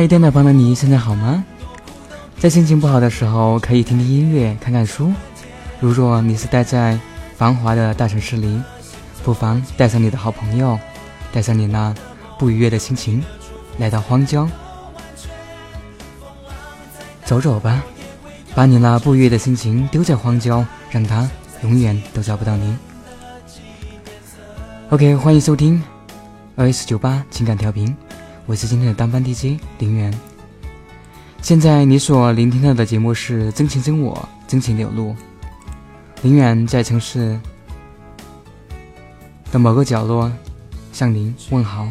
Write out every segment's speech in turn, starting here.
嗨，电脑旁的你现在好吗？在心情不好的时候，可以听听音乐，看看书。如若你是待在繁华的大城市里，不妨带上你的好朋友，带上你那不愉悦的心情，来到荒郊走走吧。把你那不愉悦的心情丢在荒郊，让它永远都找不到你。OK，欢迎收听二 S 九八情感调频。我是今天的当班 DJ 林源。现在你所聆听到的节目是《真情真我，真情流露》。林源在城市的某个角落向您问好。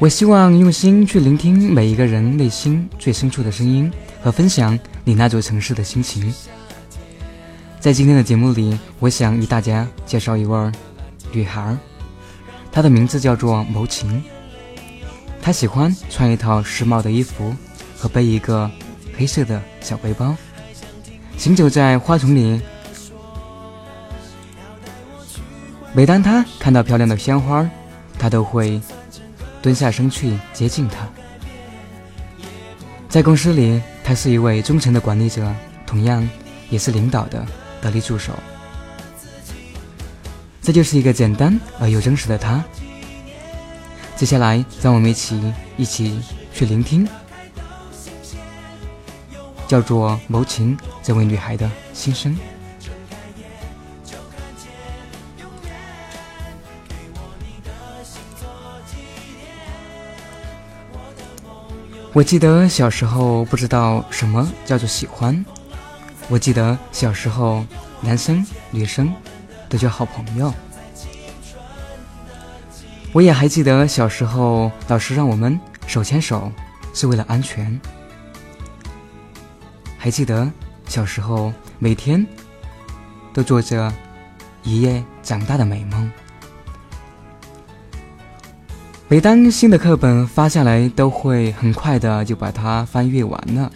我希望用心去聆听每一个人内心最深处的声音，和分享你那座城市的心情。在今天的节目里，我想与大家介绍一位女孩，她的名字叫做牟晴。她喜欢穿一套时髦的衣服和背一个黑色的小背包，行走在花丛里。每当她看到漂亮的鲜花，她都会蹲下身去接近它。在公司里，她是一位忠诚的管理者，同样也是领导的。得力助手，这就是一个简单而又真实的他。接下来，让我们一起一起去聆听，叫做谋情这位女孩的心声。我记得小时候不知道什么叫做喜欢。我记得小时候，男生女生都叫好朋友。我也还记得小时候，老师让我们手牵手是为了安全。还记得小时候，每天都做着一夜长大的美梦。每当新的课本发下来，都会很快的就把它翻阅完了，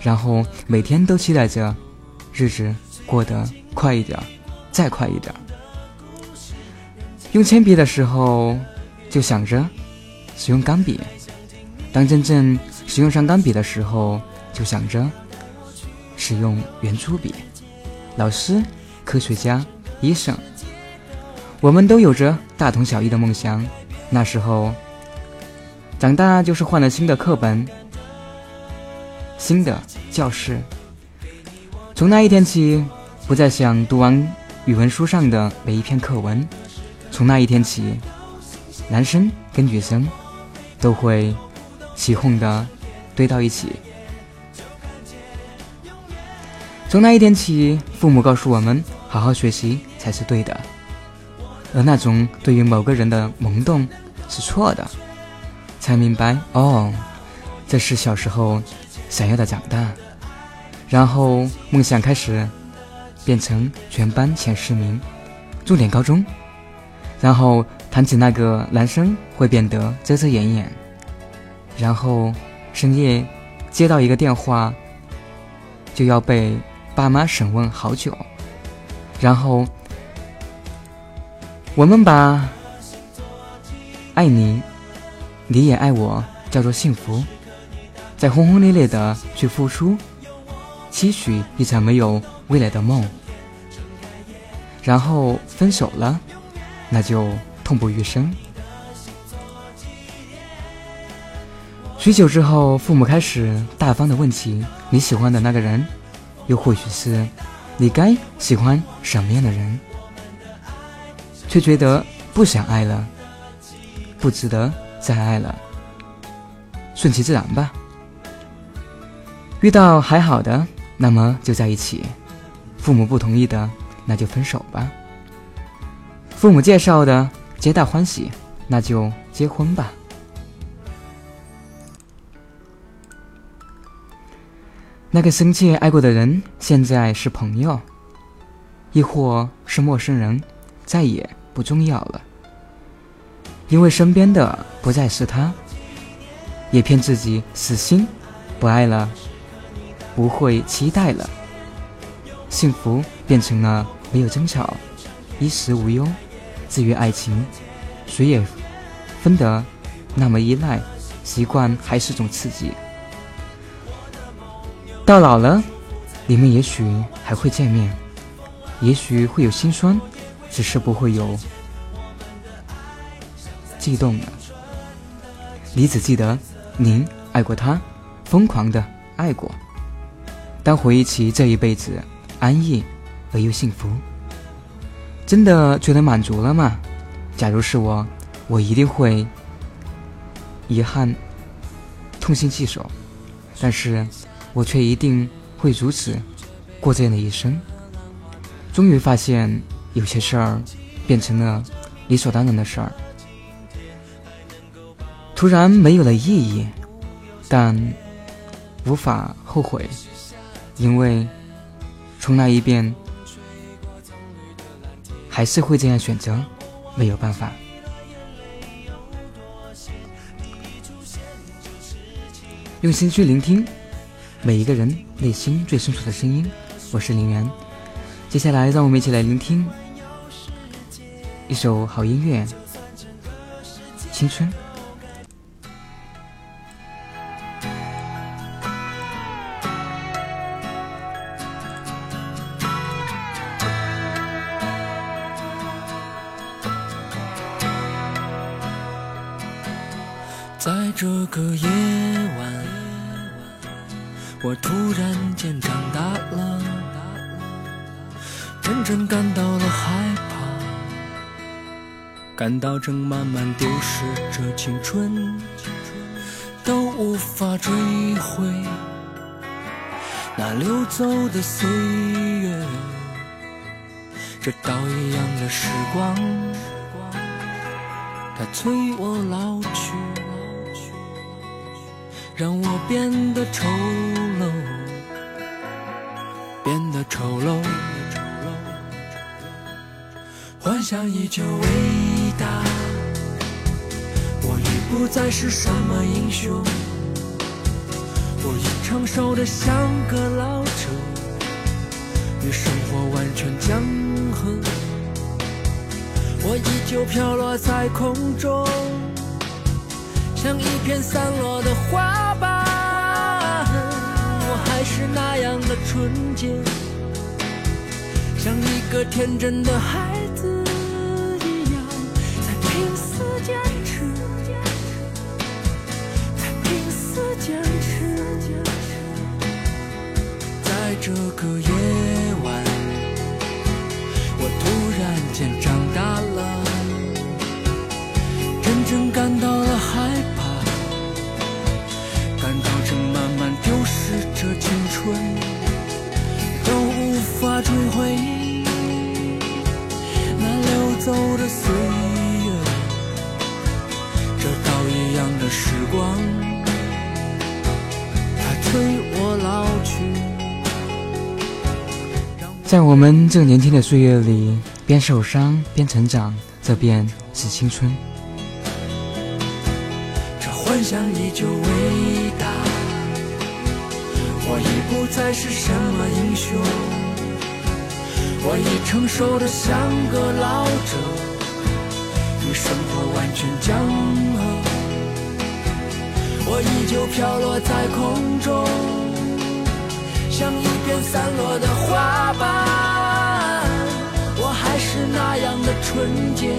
然后每天都期待着。日子过得快一点，再快一点。用铅笔的时候，就想着使用钢笔；当真正使用上钢笔的时候，就想着使用圆珠笔。老师、科学家、医生，我们都有着大同小异的梦想。那时候，长大就是换了新的课本、新的教室。从那一天起，不再想读完语文书上的每一篇课文。从那一天起，男生跟女生都会起哄的堆到一起。从那一天起，父母告诉我们，好好学习才是对的，而那种对于某个人的萌动是错的。才明白，哦，这是小时候想要的长大。然后梦想开始变成全班前十名，重点高中。然后谈起那个男生会变得遮遮掩掩。然后深夜接到一个电话，就要被爸妈审问好久。然后我们把爱你，你也爱我叫做幸福，在轰轰烈烈的去付出。期许一场没有未来的梦，然后分手了，那就痛不欲生。许久之后，父母开始大方的问起你喜欢的那个人，又或许是你该喜欢什么样的人，却觉得不想爱了，不值得再爱了，顺其自然吧。遇到还好的。那么就在一起，父母不同意的，那就分手吧。父母介绍的，皆大欢喜，那就结婚吧。那个深切爱过的人，现在是朋友，亦或是陌生人，再也不重要了。因为身边的不再是他，也骗自己死心，不爱了。不会期待了，幸福变成了没有争吵，衣食无忧。至于爱情，谁也分得那么依赖，习惯还是种刺激。到老了，你们也许还会见面，也许会有心酸，只是不会有悸动了。你只记得您爱过他，疯狂的爱过。当回忆起这一辈子安逸而又幸福，真的觉得满足了吗？假如是我，我一定会遗憾、痛心疾首，但是。我却一定会如此过这样的一生。终于发现，有些事儿变成了理所当然的事儿，突然没有了意义，但无法后悔，因为重来一遍，还是会这样选择，没有办法。用心去聆听。每一个人内心最深处的声音，我是林源。接下来，让我们一起来聆听一首好音乐，《青春》。在这个夜晚。我突然间长大了，真正感到了害怕，感到正慢慢丢失着青春，都无法追回那流走的岁月，这刀一样的时光，它催我老去。让我变得丑陋，变得丑陋。幻想依旧伟大，我已不再是什么英雄，我已成熟的像个老者，与生活完全讲和。我依旧飘落在空中。像一片散落的花瓣，我还是那样的纯洁，像一个天真的孩子一样，在拼死坚持，在拼死坚持，在这个夜法追回那流走的岁月。这刀一样的时光，它催我老去。在我们这年轻的岁月里，边受伤边成长，这便是青春。这幻想依旧伟大，我已不再是什么英雄，我已成熟的像个老者，与生活完全僵衡。我依旧飘落在空中，像一片散落的花瓣，我还是那样的纯洁。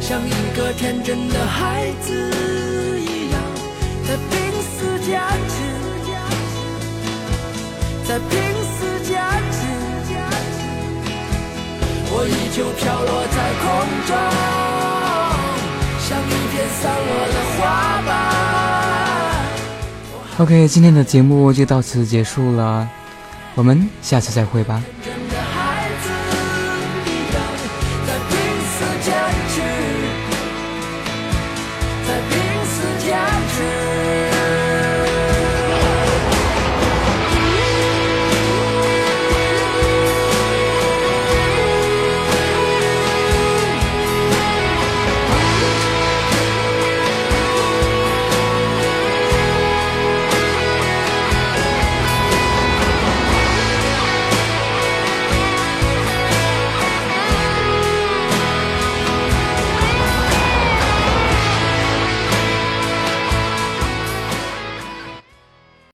像一个天真的孩子一样，在拼死坚持，在拼就飘落在空中，像一片散落的花瓣。OK，今天的节目就到此结束了，我们下次再会吧。